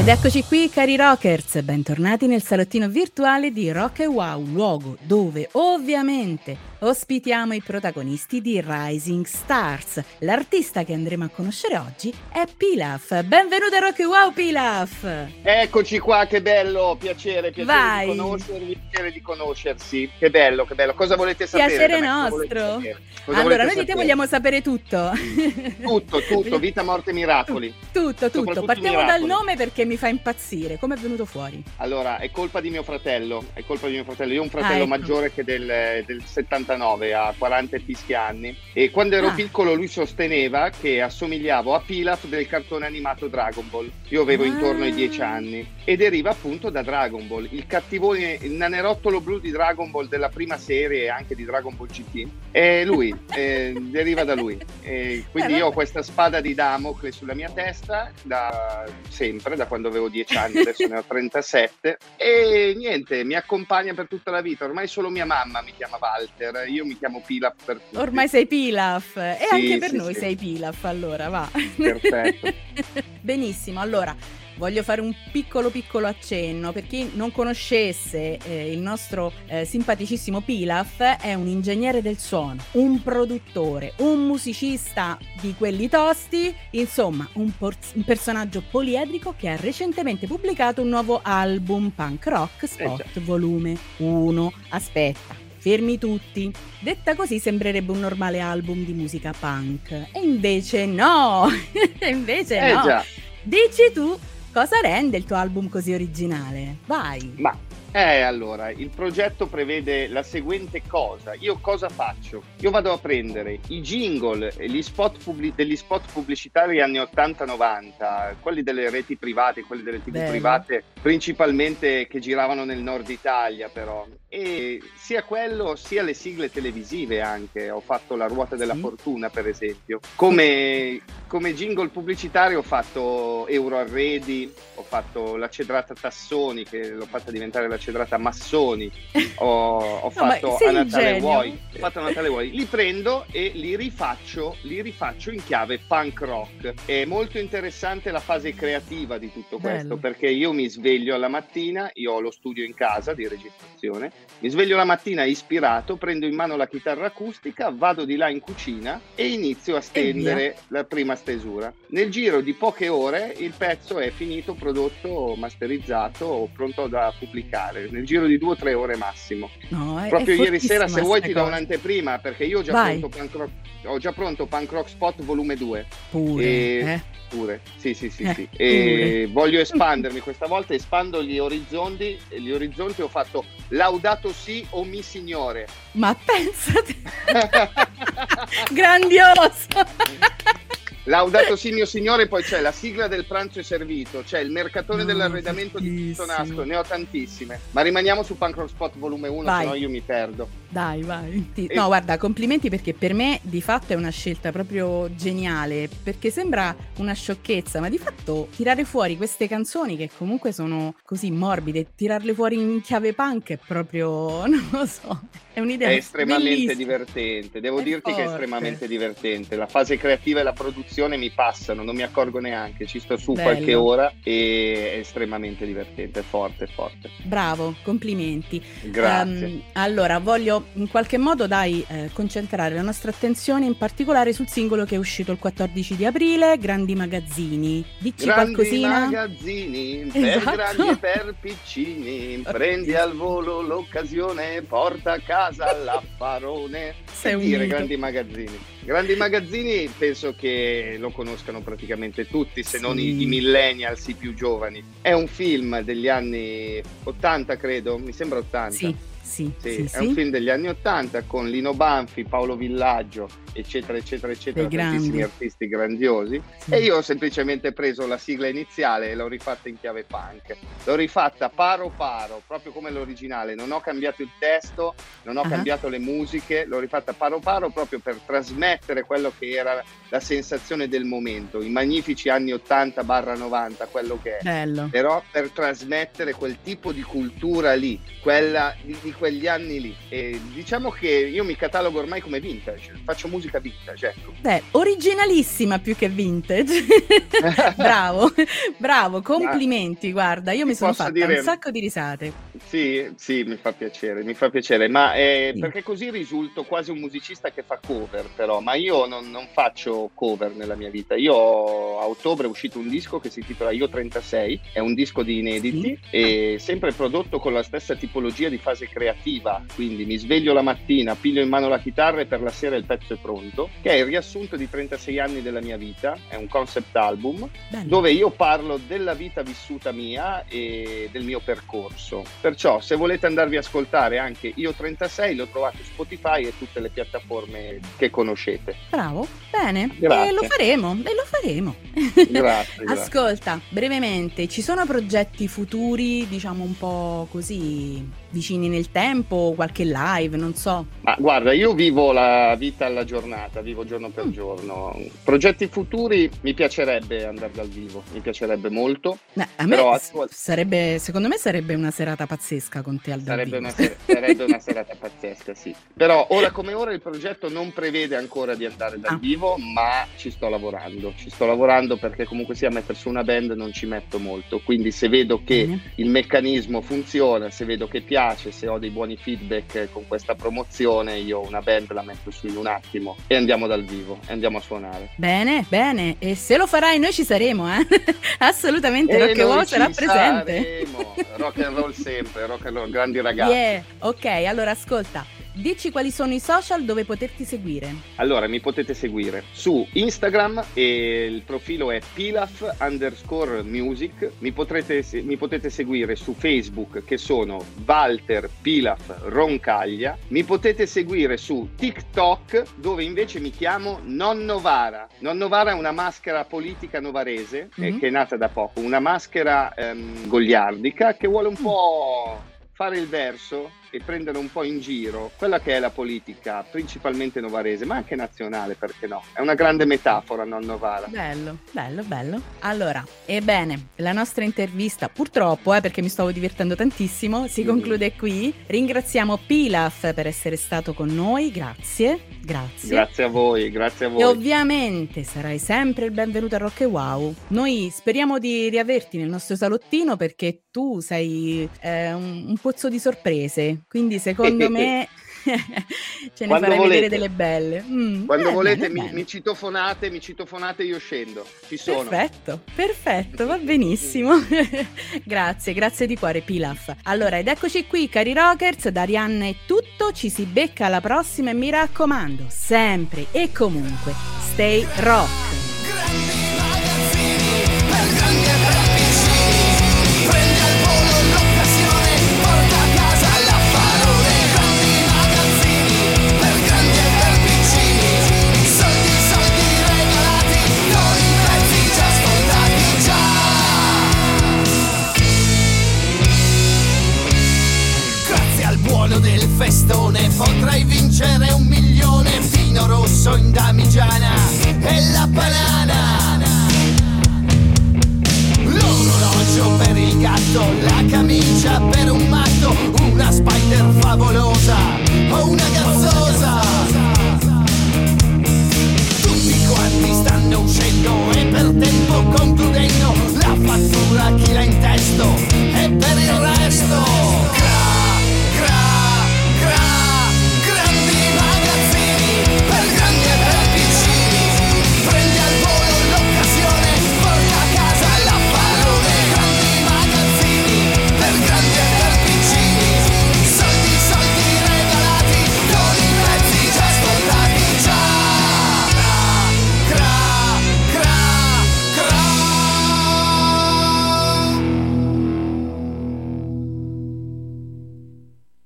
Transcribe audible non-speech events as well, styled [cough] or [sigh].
Ed eccoci qui cari rockers, bentornati nel salottino virtuale di Rock e Wow, luogo dove ovviamente ospitiamo i protagonisti di Rising Stars. L'artista che andremo a conoscere oggi è Pilaf. Benvenuto a Rock e Wow Pilaf! Eccoci qua, che bello, piacere, piacere Vai. di conoscervi, piacere di conoscersi. Che bello, che bello. Cosa volete sapere? Piacere nostro. Cosa allora, noi di te vogliamo sapere tutto. Tutto, tutto, vita, morte, miracoli. Tutto, tutto. Partiamo dal miracoli. nome perché mi fa impazzire. Come è venuto fuori? Allora, è colpa di mio fratello, è colpa di mio fratello. Io ho un fratello Ah, ecco. maggiore che del, del 79, ha 40 e fischi anni. E quando ero Ah. piccolo lui sosteneva che assomigliavo a Pilaf del cartone animato Dragon Ball. Io avevo Ah. intorno ai 10 anni. E deriva appunto da Dragon Ball, il cattivone, il nanerottolo blu di Dragon Ball della prima serie e anche di Dragon Ball GT. E lui, [laughs] eh, deriva da lui. E quindi Eh, io ho questa spada di Damocle sulla mia testa da sempre, da quando avevo 10 anni, adesso ne ho 37. E niente, mi accompagna per tutta la vita. Ormai solo mia mamma mi chiama Walter, io mi chiamo Pilaf per tutti. Ormai sei Pilaf. E Sì, anche per sì, noi sì. sei Pilaf, allora va. Perfetto. [laughs] Benissimo, allora voglio fare un piccolo piccolo accenno per chi non conoscesse eh, il nostro eh, simpaticissimo Pilaf è un ingegnere del suono, un produttore, un musicista di quelli tosti, insomma un, por- un personaggio poliedrico che ha recentemente pubblicato un nuovo album punk rock Spot già. volume 1. Aspetta. Fermi tutti. Detta così sembrerebbe un normale album di musica punk. E invece no! [laughs] E invece Eh no! già, Dici tu cosa rende il tuo album così originale? Vai. ma eh, allora, il progetto prevede la seguente cosa. Io cosa faccio? Io vado a prendere i jingle e gli spot pubblic- degli spot pubblicitari anni 80-90, quelli delle reti private, quelli delle tv Bello. private, principalmente che giravano nel nord Italia però. E sia quello sia le sigle televisive anche. Ho fatto La ruota della Sì. fortuna, per esempio. Come, come jingle pubblicitario ho fatto Euro Arredi, ho fatto la cedrata Tassoni, che l'ho fatta diventare la cedrata Massoni. Ho, ho [laughs] No, fatto a Natale. Vuoi. Ho fatto a Natale Vuoi. Li prendo e li rifaccio, li rifaccio in chiave punk rock. È molto interessante la fase creativa di tutto questo, Bello. perché io mi sveglio alla mattina, io ho lo studio in casa di registrazione, mi sveglio la mattina ispirato, prendo in mano la chitarra acustica, vado di là in cucina e inizio a stendere la prima stesura. Nel giro di poche ore il pezzo è finito, prodotto, masterizzato, pronto da pubblicare. Nel giro di due o tre ore massimo. No, è- Proprio è ieri sera, se vuoi, ti do un'anteprima perché io ho già, pronto punk rock, ho già pronto Punk Rock Spot volume 2. Pure, E- eh. Pure, sì, sì, sì, Eh, sì. E voglio espandermi questa volta, espando gli orizzonti. e Gli orizzonti ho fatto laudato sì o mi signore. Ma pensate, [laughs] grandioso. [laughs] Laudato [laughs] sì mio signore, poi c'è la sigla del pranzo è servito, c'è il mercatore No, dell'arredamento di fortissimo. Tonasco, ne ho tantissime. Ma rimaniamo su Punk Rock Spot volume 1, Vai. se no io mi perdo. Dai, vai. Ti- E- No, guarda, complimenti perché per me di fatto è una scelta proprio geniale, perché sembra una sciocchezza, ma di fatto tirare fuori queste canzoni che comunque sono così morbide, tirarle fuori in chiave punk è proprio, [laughs] non lo so, è un'idea È estremamente bellissima. divertente, devo È dirti che è forte. estremamente divertente. La fase creativa e la produzione mi passano, non mi accorgo neanche, ci sto su Bello. qualche ora e è estremamente divertente, forte, forte. Bravo, complimenti. Grazie. Ehm, allora, voglio in qualche modo dai eh, concentrare la nostra attenzione in particolare sul singolo che è uscito il 14 di aprile, Grandi Magazzini. Dici Grandi qualcosina? magazzini, per Esatto. grandi e per piccini, prendi al volo l'occasione, porta a casa [laughs] l'affarone. Sei Che un dire, grandi magazzini. Grandi magazzini penso che lo conoscano praticamente tutti, se non Sì. i, i millennials, i più giovani. È un film degli anni 80, credo, mi sembra 80. Sì, sì, Sì, sì, è un film degli anni 80 con Lino Banfi, Paolo Villaggio, eccetera, eccetera, eccetera, Dei tantissimi grandi. artisti grandiosi. E io ho semplicemente preso la sigla iniziale e l'ho rifatta in chiave punk. L'ho rifatta paro paro, proprio come l'originale. Non ho cambiato il testo, non ho Ah. cambiato le musiche, l'ho rifatta paro paro proprio per trasmettere quello che era la sensazione del momento, i magnifici anni 80-90, quello che è Bello. però per trasmettere quel tipo di cultura lì, quella di, di quegli anni lì. E diciamo che io mi catalogo ormai come vintage, faccio musica vintage, ecco. Beh, originalissima più che vintage. [laughs] bravo, bravo, complimenti, guarda, io mi sono fatta dire... un sacco di risate. Sì, sì, mi fa piacere, mi fa piacere, ma eh, sì. perché così risulto quasi un musicista che fa cover, però, ma io non, non, faccio cover nella mia vita. Io a ottobre è uscito un disco che si intitola Io 36, è un disco di inediti sì. e sempre prodotto con la stessa tipologia di fase creativa, quindi mi sveglio la mattina, piglio in mano la chitarra e per la sera il pezzo è pronto, che è il riassunto di 36 anni della mia vita, è un concept album Bello. dove io parlo della vita vissuta mia e del mio percorso. Perciò se volete andarvi a ascoltare anche Io 36 lo trovate su Spotify e tutte le piattaforme che conoscete. Bravo, bene, e lo faremo, e lo faremo. [laughs] Grazie. Ascolta, brevemente, ci sono progetti futuri, diciamo un po' così vicini nel tempo, qualche live, non so. Ma guarda, io vivo la vita alla giornata, vivo giorno per mm. giorno. Progetti futuri mi piacerebbe andare dal vivo, mi piacerebbe molto. Beh, a me attual... sarebbe, secondo me sarebbe una serata pazzesca con te al sarebbe. Una ser- sarebbe una serata pazzesca, sì. Però ora come ora il progetto non prevede ancora di andare dal ah. vivo, ma ci sto lavorando. Ci sto lavorando perché comunque sia mettere su una band non ci metto molto. Quindi se vedo che mm. il meccanismo funziona, se vedo che piace se ho dei buoni feedback con questa promozione, io una band la metto su in un attimo e andiamo dal vivo, e andiamo a suonare. Bene, bene, e se lo farai noi ci saremo, eh? [laughs] Assolutamente, e Rock and Roll sarà presente. Saremo. Rock and roll sempre, [laughs] rock and roll, grandi ragazzi. Yeah. Ok, allora ascolta, Dici quali sono i social dove poterti seguire. Allora, mi potete seguire su Instagram e il profilo è pilaf underscore music. Mi, potrete, mi potete seguire su Facebook che sono Walter Pilaf Roncaglia. Mi potete seguire su TikTok dove invece mi chiamo Nonno Vara. Nonno Vara è una maschera politica novarese mm-hmm. eh, mhm. che è nata da poco, una maschera ehm, goliardica che vuole un po' fare il verso e prendere un po' in giro quella che è la politica principalmente novarese, ma anche nazionale, perché no? È una grande metafora, non Novara. Bello, bello, bello. Allora, ebbene, la nostra intervista, purtroppo, eh, perché mi stavo divertendo tantissimo, si mm. conclude qui. Ringraziamo Pilaf per essere stato con noi, grazie, grazie. Grazie a voi, grazie a voi. E ovviamente sarai sempre il benvenuto a Rock e Wow. Noi speriamo di riaverti nel nostro salottino perché tu sei eh, un, un pozzo di sorprese quindi secondo [laughs] me [laughs] ce ne quando farai volete. vedere delle belle. Mm, quando bene, volete bene, mi, mi, citofonate, mi citofonate io scendo. Ci sono. Perfetto, perfetto, va [laughs] benissimo. grazie, grazie di cuore Pilaf. Allora, ed eccoci qui cari rockers, da Arianna è tutto, ci si becca alla prossima e mi raccomando, sempre e comunque, stay rock.